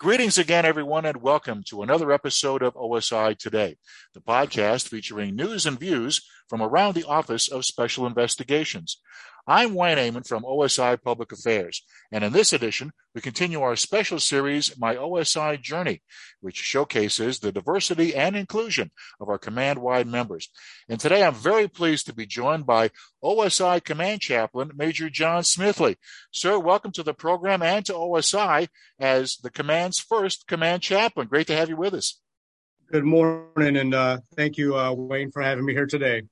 Greetings again, everyone, and welcome to another episode of OSI Today, the podcast featuring news and views from around the Office of Special Investigations. I'm Wayne Amon from OSI Public Affairs, and in this edition, we continue our special series, My OSI Journey, which showcases the diversity and inclusion of our command-wide members. And today I'm very pleased to be joined by OSI Command Chaplain, Major Jon Smithley. Sir, welcome to the program and to OSI as the command's first command chaplain. Great to have you with us. Good morning, and uh, thank you, uh, Wayne, for having me here today.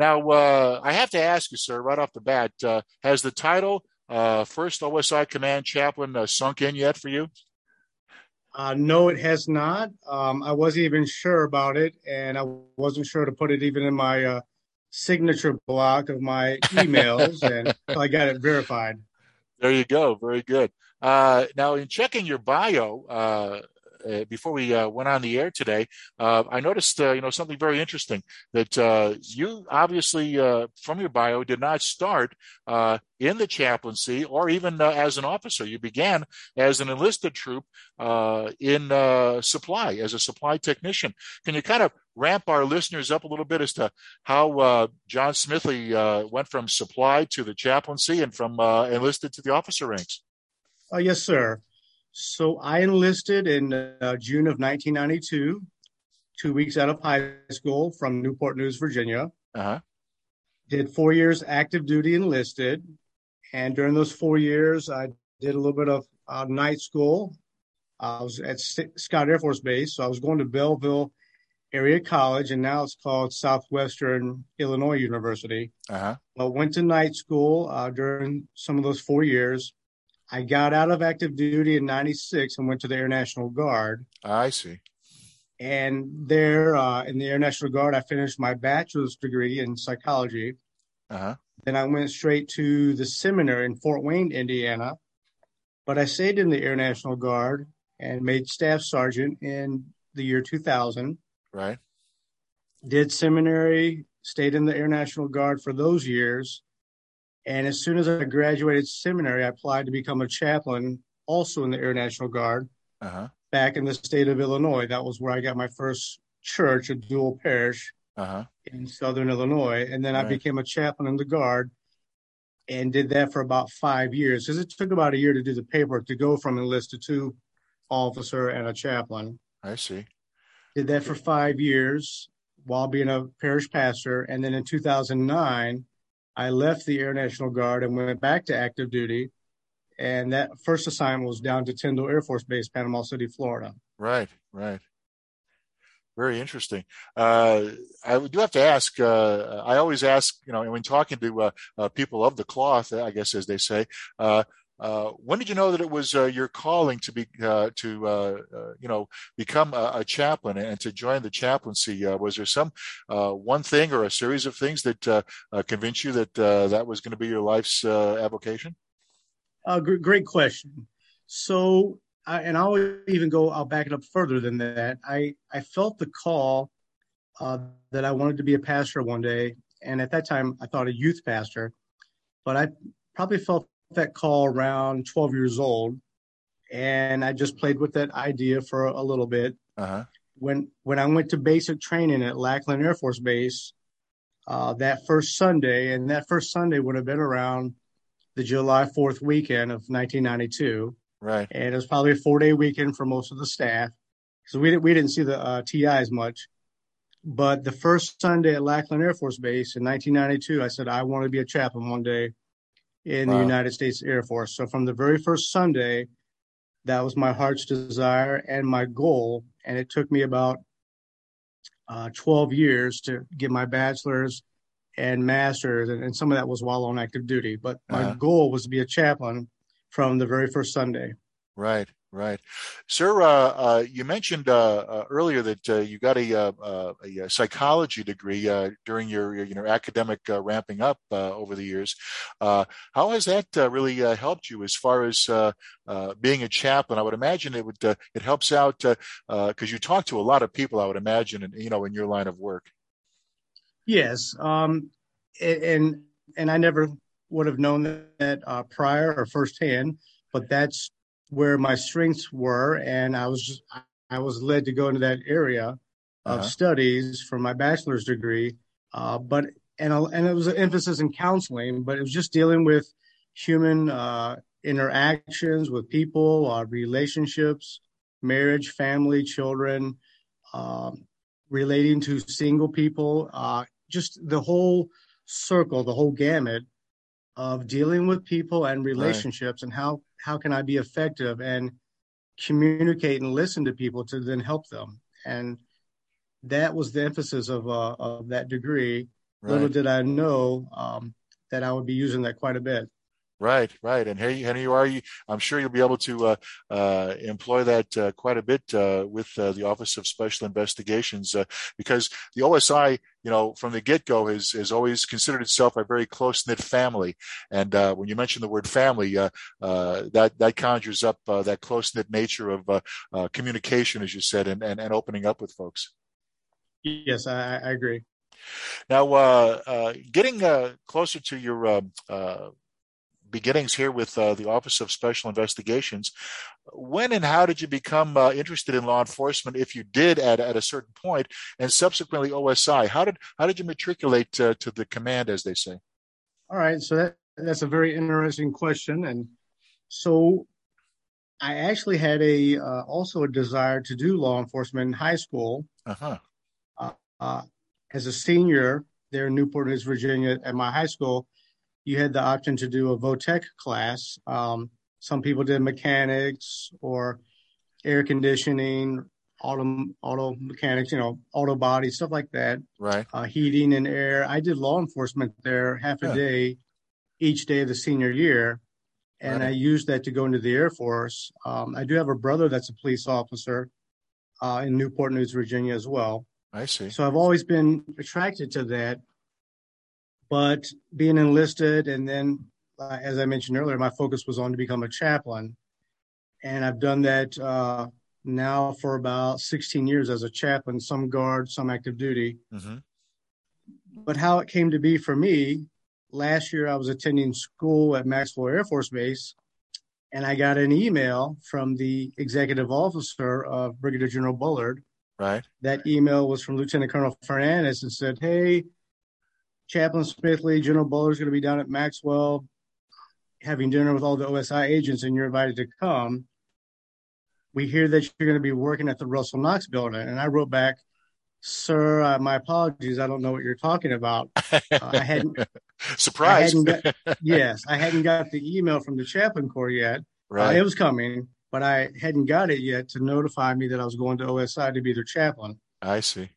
Now, uh, I have to ask you, sir, right off the bat, uh, has the title uh, First OSI Command Chaplain uh, sunk in yet for you? Uh, no, it has not. Um, I wasn't even sure about it, and I wasn't sure to put it even in my uh, signature block of my emails, and I got it verified. There you go. Very good. now, in checking your bio, uh, before we uh, went on the air today, uh, I noticed uh, you know something very interesting that uh, you obviously from your bio did not start in the chaplaincy or even as an officer. You began as an enlisted troop in supply as a supply technician. Can you kind of ramp our listeners up a little bit as to how Jon Smithley went from supply to the chaplaincy and from enlisted to the officer ranks? yes, sir. So I enlisted in uh, June of 1992, two weeks out of high school from Newport News, Virginia. Uh-huh. Did four years active duty enlisted. And during those four years, I did a little bit of uh, night school. I was at Scott Air Force Base. So I was going to Belleville Area College, and now it's called Southwestern Illinois University. Uh-huh. I went to night school uh, during some of those four years I got out of active duty in 96 and went to the Air National Guard. I see. And there uh, in the Air National Guard, I finished my bachelor's degree in psychology. Uh-huh. Then I went straight to the seminary in Fort Wayne, Indiana. But I stayed in the Air National Guard and made staff sergeant in the year 2000. Right. Did seminary, stayed in the Air National Guard for those years and as soon as I graduated seminary, I applied to become a chaplain also in the Air National Guard uh-huh. back in the state of Illinois. That was where I got my first church, a dual parish uh-huh. in Southern Illinois. And then right. I became a chaplain in the Guard and did that for about five years because it took about a year to do the paperwork to go from enlisted to officer and a chaplain. I see. Did that for five years while being a parish pastor. And then in 2009, I left the Air National Guard and went back to active duty. And that first assignment was down to Tyndall Air Force Base, Panama City, Florida. Right, right. Very interesting. Uh, I do have to ask. Uh, I always ask, you know, when talking to uh, uh people of the cloth, I guess, as they say, uh, uh, when did you know that it was uh, your calling to be uh, to uh, uh, you know become a, a, chaplain and to join the chaplaincy? was there some one thing or a series of things that convinced you that that was going to be your life's avocation? great question. So, I, and I'll even go. I'll back it up further than that. I I felt the call that I wanted to be a pastor one day, and at that time I thought a youth pastor, but I probably felt that call around 12 years old, and I just played with that idea for a little bit. Uh-huh. When when I went to basic training at Lackland Air Force Base uh, that first Sunday, and that first Sunday would have been around the July 4th weekend of 1992. Right. And it was probably a four day weekend for most of the staff. So we, we didn't see the uh, TIs much. But the first Sunday at Lackland Air Force Base in 1992, I said, I want to be a chaplain one day in wow. the United States Air Force. So from the very first Sunday, that was my heart's desire and my goal. And it took me about uh, 12 years to get my bachelor's and master's, and, and, some of that was while on active duty. But my uh-huh. goal was to be a chaplain from the very first Sunday. Right. Right, sir. Uh, uh, you mentioned uh, uh earlier that uh, you got a, uh, a psychology degree during your, your, you know academic ramping up over the years. how has that really helped you as far as being a chaplain? I would imagine it would it helps out because you talk to a lot of people. I would imagine, and you know, in your line of work. Yes, um, and and I never would have known that prior or firsthand, but that's where my strengths were, and I was just, I was led to go into that area of uh-huh. studies for my bachelor's degree. Uh, but and and it was an emphasis in counseling, but it was just dealing with human uh, interactions with people, uh, relationships, marriage, family, children, um, relating to single people, uh, just the whole circle, the whole gamut of dealing with people and relationships, and how how can I be effective and communicate and listen to people to then help them. And that was the emphasis of uh, of that degree. Right. Little did I know um, that I would be using that quite a bit. Right, right, and here, here you are. You, I'm sure you'll be able to uh, uh, employ that uh, quite a bit uh, with uh, the Office of Special Investigations, uh, because the OSI, you know, from the get-go has has always considered itself a very close knit family. And when you mention the word family, that that conjures up that close knit nature of communication, as you said, and, and and opening up with folks. Yes, I, I agree. Now, getting closer to your um, beginnings here with uh, the Office of Special Investigations. When and how did you become uh, interested in law enforcement, if you did at, at a certain point, and subsequently OSI? How did how did you matriculate uh, to the command, as they say? All right, so that that's a very interesting question, and so I actually had a uh, also a desire to do law enforcement in high school. Uh-huh. Uh, uh, as a senior there in Newport News, Virginia, at my high school, you had the option to do a VOTEC class. Um, some people did mechanics or air conditioning, auto auto mechanics, you know, auto body stuff like that. Right. Uh, heating and air. I did law enforcement there half a yeah. day each day of the senior year, and right. I used that to go into the Air Force. Um, I do have a brother that's a police officer uh, in Newport News, Virginia, as well. I see. So I've always been attracted to that. But being enlisted, and then, uh, as I mentioned earlier, my focus was on to become a chaplain. And I've done that uh, now for about 16 years as a chaplain, some guard, some active duty. Mm-hmm. But how it came to be for me, last year I was attending school at Maxwell Air Force Base, and I got an email from the executive officer of Brigadier General Bullard. Right. That email was from Lieutenant Colonel Fernandez and said, Hey, Chaplain Smithley, General Bullard is going to be down at Maxwell having dinner with all the OSI agents, and you're invited to come. We hear that you're going to be working at the Russell Knox building. And I wrote back, Sir, uh, my apologies. I don't know what you're talking about. Uh, I hadn't. Surprise. I hadn't got, yes, I hadn't got the email from the chaplain corps yet. Right. Uh, it was coming, but I hadn't got it yet to notify me that I was going to OSI to be their chaplain. I see.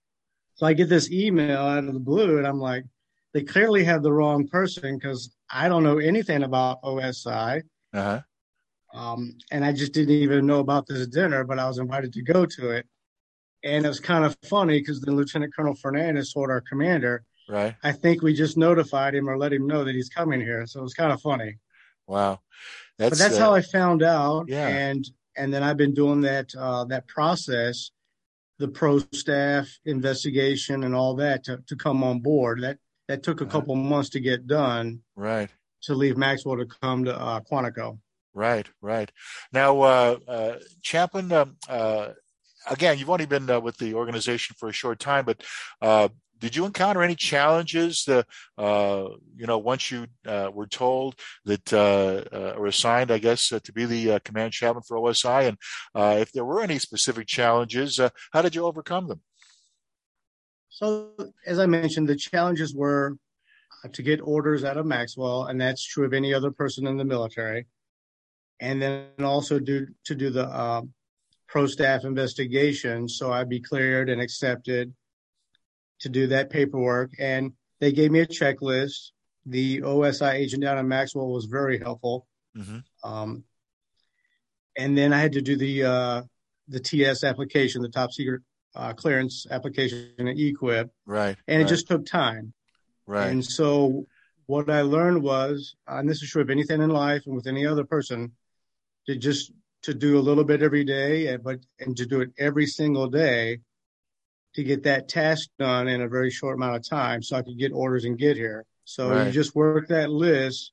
So I get this email out of the blue, and I'm like, they clearly have the wrong person because I don't know anything about OSI. Uh-huh. Um, and I just didn't even know about this dinner, but I was invited to go to it. And it was kind of funny because the Lieutenant Colonel Fernandez told our commander, right? I think we just notified him or let him know that he's coming here. So it was kind of funny. Wow. That's, but that's uh, how I found out. Yeah. And and then I've been doing that uh, that process, the pro staff investigation and all that to, to come on board. That that took a couple months to get done. Right. To leave Maxwell to come to uh, Quantico. Right, right. Now, uh, uh, Chaplain, um, uh, again, you've only been uh, with the organization for a short time, but uh, did you encounter any challenges? Uh, uh, you know, once you uh, were told that uh, uh or assigned, I guess, uh, to be the command chaplain for OSI, and if there were any specific challenges, how did you overcome them? So, as I mentioned, the challenges were to get orders out of Maxwell, and that's true of any other person in the military. And then also do to do the uh, pro staff investigation, so I'd be cleared and accepted to do that paperwork. And they gave me a checklist. The OSI agent down in Maxwell was very helpful. Mm-hmm. Um, and then I had to do the uh, the TS application, the top secret uh, clearance application at EQIP. Right. And right. it just took time. Right. And so what I learned was, and this is true of anything in life and with any other person, to just to do a little bit every day, but and to do it every single day to get that task done in a very short amount of time so I could get orders and get here. So right. you just work that list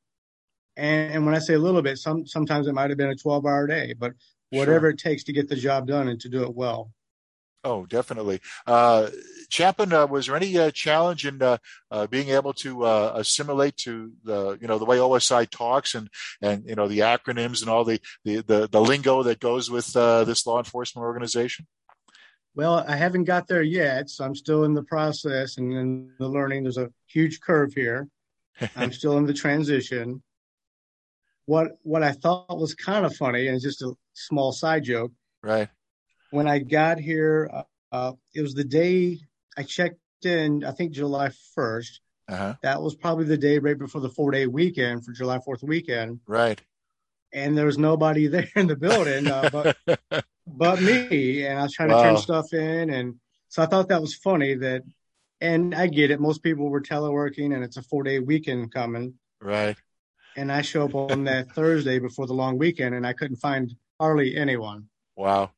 And, and when I say a little bit, some sometimes it might have been a 12 hour day, but whatever sure. it takes to get the job done and to do it well. Oh, definitely. Uh, Chaplain, uh, was there any uh, challenge in uh, uh, being able to uh, assimilate to the, you know, the way OSI talks and, and you know, the acronyms and all the, the, the, the lingo that goes with this law enforcement organization? Well, I haven't got there yet, so I'm still in the process and in the learning. There's a huge curve here. I'm still in the transition. What what I thought was kind of funny, and just a small side joke. Right when I got here, uh, uh, it was the day I checked in, I think July 1st. Uh-huh. That was probably the day right before the four day weekend for July 4th weekend. Right. And there was nobody there in the building uh, but, but me. And I was trying wow. to turn stuff in. And so I thought that was funny that, and I get it. Most people were teleworking and it's a four day weekend coming. Right. And I show up on that Thursday before the long weekend and I couldn't find hardly anyone. Wow.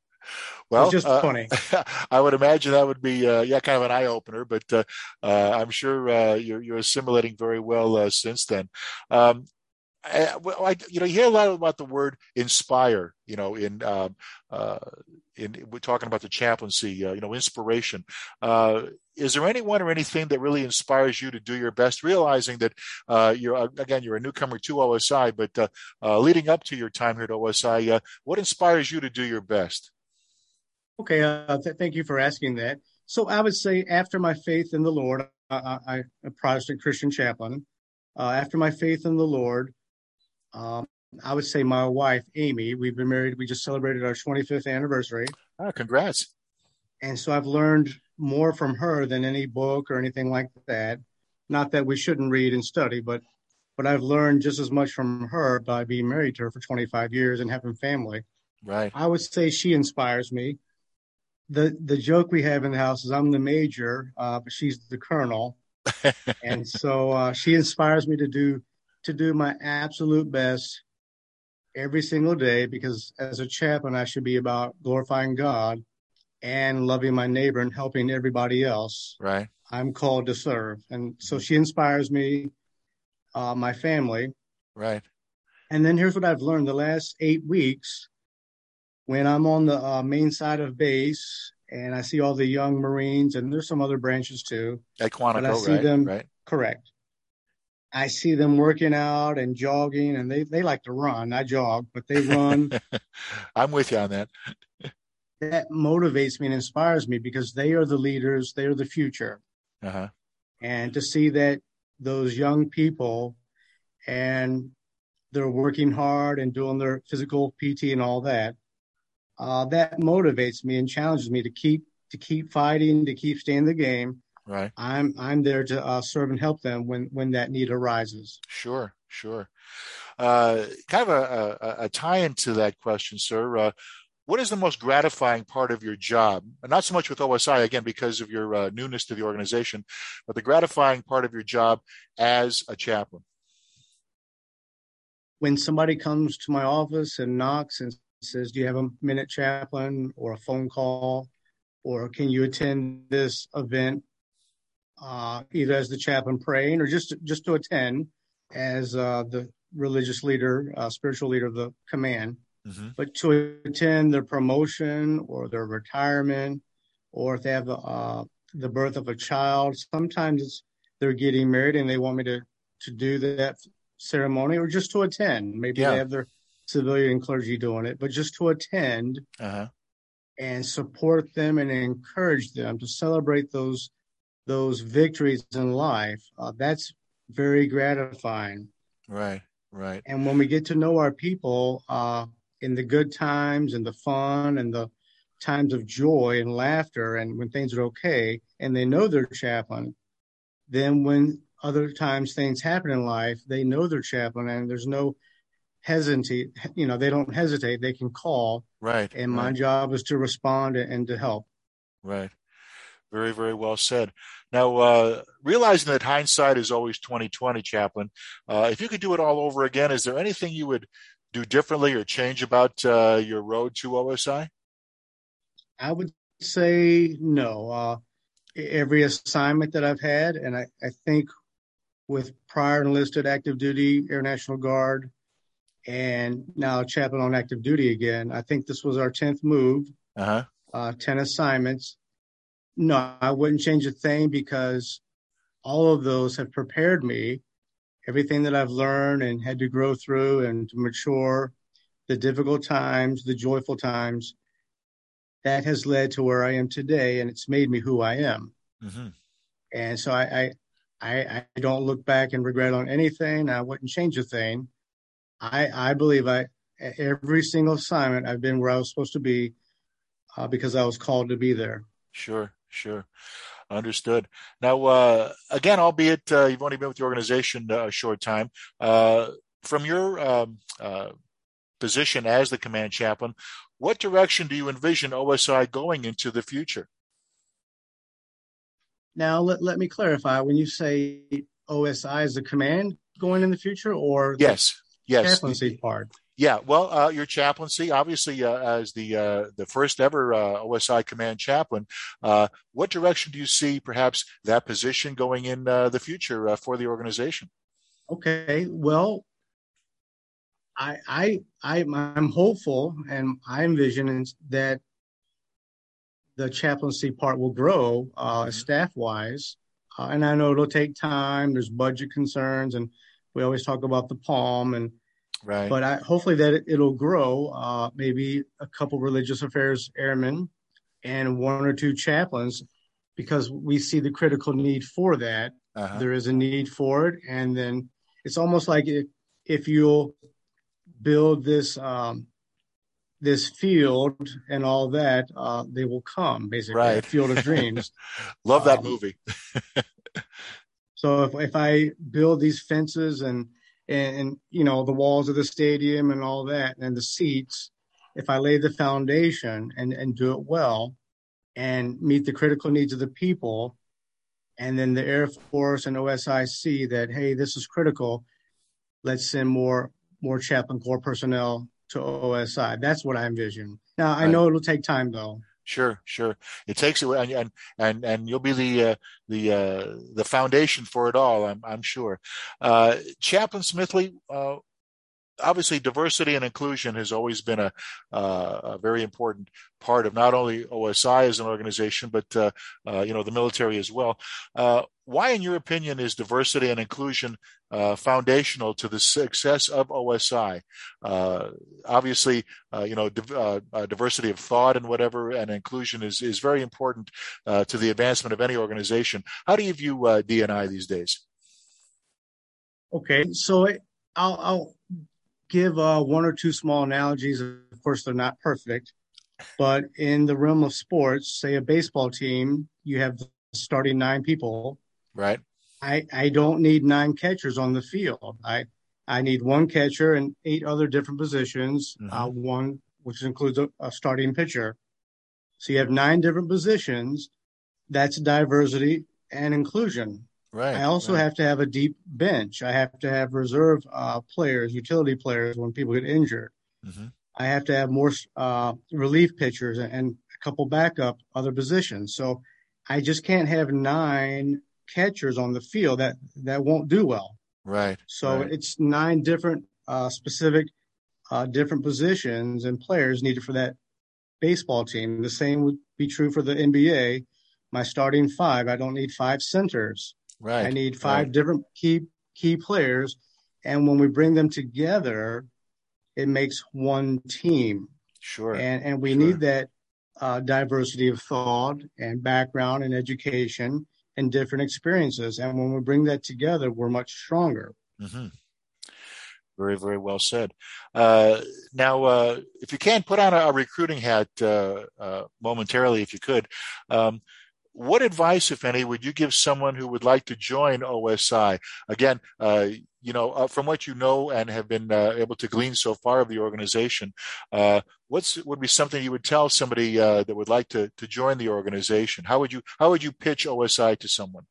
Well, it's just uh, funny. I would imagine that would be, uh, yeah, kind of an eye opener, but uh, uh I'm sure uh, you're, you're, assimilating very well uh, since then. Um, I, I, you know, you hear a lot about the word inspire, you know, in, um, in we're talking about the chaplaincy, you know, inspiration. is there anyone or anything that really inspires you to do your best, realizing that you're, again, you're a newcomer to OSI, but leading up to your time here at OSI, what inspires you to do your best? Okay, uh, th- thank you for asking that. So I would say after my faith in the Lord, I, am a Protestant Christian chaplain. Uh, after my faith in the Lord, um, I would say my wife, Amy, we've been married. We just celebrated our 25th anniversary. Oh, congrats. And so I've learned more from her than any book or anything like that. Not that we shouldn't read and study, but but I've learned just as much from her by being married to her for 25 years and having family. Right. I would say she inspires me the the joke we have in the house is I'm the major, uh, but she's the colonel, and so uh, she inspires me to do to do my absolute best every single day because as a chaplain I should be about glorifying God and loving my neighbor and helping everybody else. Right. I'm called to serve, and so she inspires me, uh, my family. Right. And then here's what I've learned: the last eight weeks, when I'm on the uh, main side of base and I see all the young Marines, and there's some other branches too. At Quantico, I see right? Them, right. Correct. I see them working out and jogging, and they, they like to run. I jog, but they run. I'm with you on that. that motivates me and inspires me because they are the leaders, they are the future. Uh-huh. And to see that those young people and they're working hard and doing their physical PT and all that, that motivates me and challenges me to keep to keep fighting, to keep staying the game. Right. I'm I'm there to uh, serve and help them when when that need arises. Sure, sure. Uh, kind of a, a, a, tie into that question, sir. Uh, what is the most gratifying part of your job? Not so much with OSI again because of your uh, newness to the organization, but the gratifying part of your job as a chaplain. When somebody comes to my office and knocks and says, Do you have a minute chaplain or a phone call? Or can you attend this event uh, either as the chaplain praying or just just to attend as uh, the religious leader, uh, spiritual leader of the command, mm-hmm. but to attend their promotion or their retirement, or if they have uh, the birth of a child. Sometimes they're getting married and they want me to to do that ceremony, or just to attend. Maybe yeah. they have their civilian clergy doing it, but just to attend uh-huh. and support them and encourage them to celebrate those those victories in life. Uh, that's very gratifying. Right, right. And when we get to know our people uh, in the good times and the fun and the times of joy and laughter, and when things are okay, and they know their chaplain, then when other times things happen in life, they know their chaplain, and there's no hesitate, you know, they don't hesitate. They can call. Right. And right. my job is to respond and to help. Right. Very, very well said. Now, uh, realizing that hindsight is always 2020, Chaplain, uh, if you could do it all over again, is there anything you would do differently or change about uh, your road to OSI? I would say no. Uh, every assignment that I've had, and I, I think with prior enlisted active duty Air National Guard and now chaplain on active duty again. I think this was our 10th move, uh-huh. uh, 10 assignments. No, I wouldn't change a thing because all of those have prepared me. Everything that I've learned and had to grow through and to mature, the difficult times, the joyful times, that has led to where I am today, and it's made me who I am. Mm-hmm. And so I, I, I, don't look back and regret on anything. I wouldn't change a thing. I, I believe I every single assignment I've been where I was supposed to be uh, because I was called to be there. Sure, sure. Understood. Now, uh, again, albeit uh, you've only been with the organization a short time, uh, from your um, uh, position as the command chaplain, what direction do you envision OSI going into the future? Now, let, let me clarify. When you say OSI is the command going in the future, or yes, yes, chaplaincy part? Yeah, well, uh, your chaplaincy, obviously, uh, as the uh, the first ever uh, OSI command chaplain, uh, what direction do you see perhaps that position going in uh, the future for the organization? Okay, well, I I, I am hopeful, and I envision that the chaplaincy part will grow uh, mm-hmm. staff wise. Uh, and I know it'll take time. There's budget concerns, and we always talk about the palm. And right. but I, hopefully that it, will grow. Uh, maybe a couple religious affairs airmen and one or two chaplains, because we see the critical need for that. Uh-huh. There is a need for it, and then it's almost like if, if you'll build this um, this field and all that, uh, they will come basically. Right. Field of Dreams. Love that um, movie. so if if I build these fences and, and and you know the walls of the stadium and all that and the seats, if I lay the foundation and and do it well, and meet the critical needs of the people, and then the Air Force and OSI see that hey this is critical, let's send more more chaplain corps personnel to OSI. That's what I envision. Now I know it'll take time though. Sure, sure. It takes you, and and and you'll be the uh, the uh, the foundation for it all. I'm I'm sure. Uh, Chaplain Smithley, uh, obviously diversity and inclusion has always been a, uh, a, very important part of not only OSI as an organization, but uh, uh, you know the military as well. Uh, why, in your opinion, is diversity and inclusion uh, foundational to the success of OSI? Uh, obviously, you know diversity of thought and whatever, and inclusion is is very important to the advancement of any organization. How do you view DNI these days? Okay, so I'll, I'll give uh, one or two small analogies. Of course, they're not perfect, but in the realm of sports, say a baseball team, you have starting nine people. Right. I, I don't need nine catchers on the field. I I need one catcher and eight other different positions. Mm-hmm. Uh, one which includes a, a starting pitcher. So you have nine different positions. That's diversity and inclusion. Right. I also right. have to have a deep bench. I have to have reserve uh, players, utility players when people get injured. Mm-hmm. I have to have more uh, relief pitchers and a couple backup other positions. So I just can't have nine catchers on the field that that won't do well. Right. So right. it's nine different uh, specific uh, different positions and players needed for that baseball team. The same would be true for the NBA. My starting five, I don't need five centers. Right. I need five right. different key key players, and when we bring them together, it makes one team. Sure. And and we sure. need that uh, diversity of thought and background and education and different experiences. And when we bring that together, we're much stronger. Mm-hmm. Very, very well said. Uh, now, uh, if you can, put on a, a recruiting hat uh, uh momentarily, if you could. Um, what advice, if any, would you give someone who would like to join OSI? Again, uh, you know, uh, from what you know and have been uh, able to glean so far of the organization, uh, what's would be something you would tell somebody uh, that would like to to join the organization? How would you how would you pitch OSI to someone?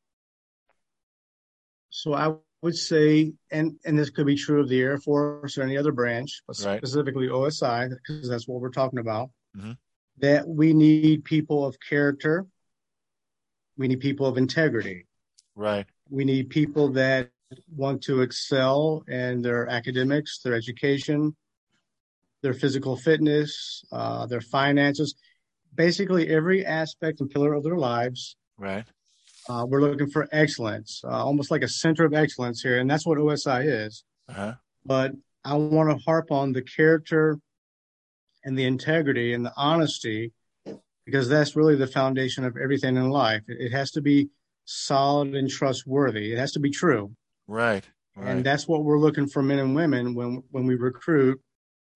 So I would say, and and this could be true of the Air Force or any other branch, but right. specifically OSI, because that's what we're talking about. Mm-hmm. That we need people of character we need people of integrity. Right. We need people that want to excel in their academics, their education, their physical fitness, uh, their finances, basically every aspect and pillar of their lives. Right. Uh, we're looking for excellence, uh, almost like a center of excellence here, and that's what OSI is. Uh-huh. But I want to harp on the character and the integrity and the honesty because that's really the foundation of everything in life. It has to be solid and trustworthy. It has to be true. Right. right. And that's what we're looking for men and women when when we recruit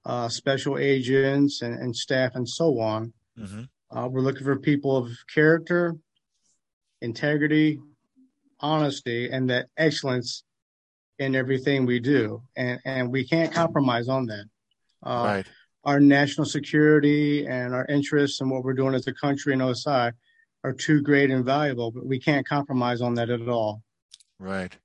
uh, special agents and, and, staff and so on. Mm-hmm. Uh, we're looking for people of character, integrity, honesty, and that excellence in everything we do. And and we can't compromise on that. Uh, right our national security and our interests and what we're doing as a country in OSI are too great and valuable, but we can't compromise on that at all. Right.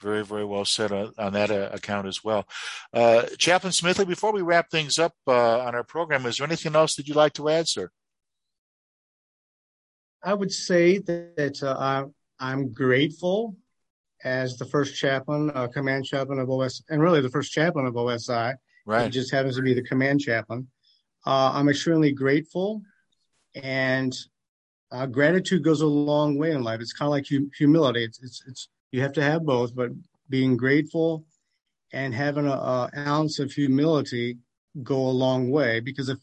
Very, very well said on, on that uh, account as well. Uh, Chaplain Smithley, before we wrap things up uh, on our program, is there anything else that you'd like to add, sir? I would say that uh, I'm grateful as the first chaplain, uh, command chaplain of OS, and really the first chaplain of OSI Right. He just happens to be the command chaplain. Uh, I'm extremely grateful, and uh, gratitude goes a long way in life. It's kind of like hum- humility. It's, it's, it's you have to have both, but being grateful and having a, ounce of humility go a long way. Because if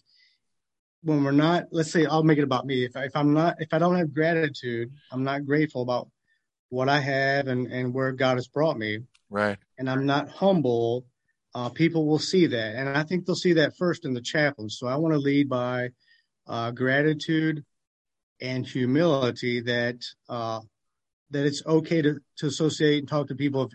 when we're not, let's say, I'll make it about me. If, I, if I'm not, if I don't have gratitude, I'm not grateful about what I have and, and where God has brought me. Right. And I'm not humble uh, people will see that. And I think they'll see that first in the chaplain. So I want to lead by uh, gratitude and humility that uh, that it's okay to, to associate and talk to people of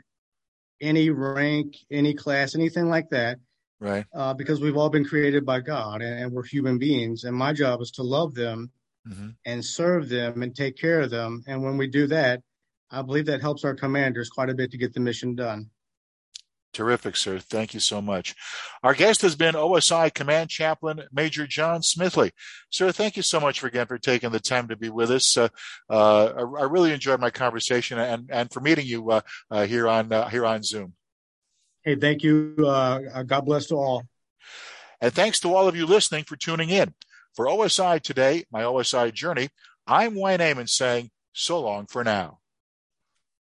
any rank, any class, anything like that. Right. Uh, because we've all been created by God and, and, we're human beings. And my job is to love them mm-hmm. and serve them and take care of them. And when we do that, I believe that helps our commanders quite a bit to get the mission done. Terrific, sir. Thank you so much. Our guest has been OSI Command Chaplain Major Jon Smithley. Sir, thank you so much for again for taking the time to be with us. Uh, uh, I, I, really enjoyed my conversation and, and for meeting you uh, uh here on uh, here on Zoom. Hey, thank you. Uh, God bless to all. And thanks to all of you listening for tuning in. For OSI today, my OSI journey, I'm Wayne Amon saying so long for now.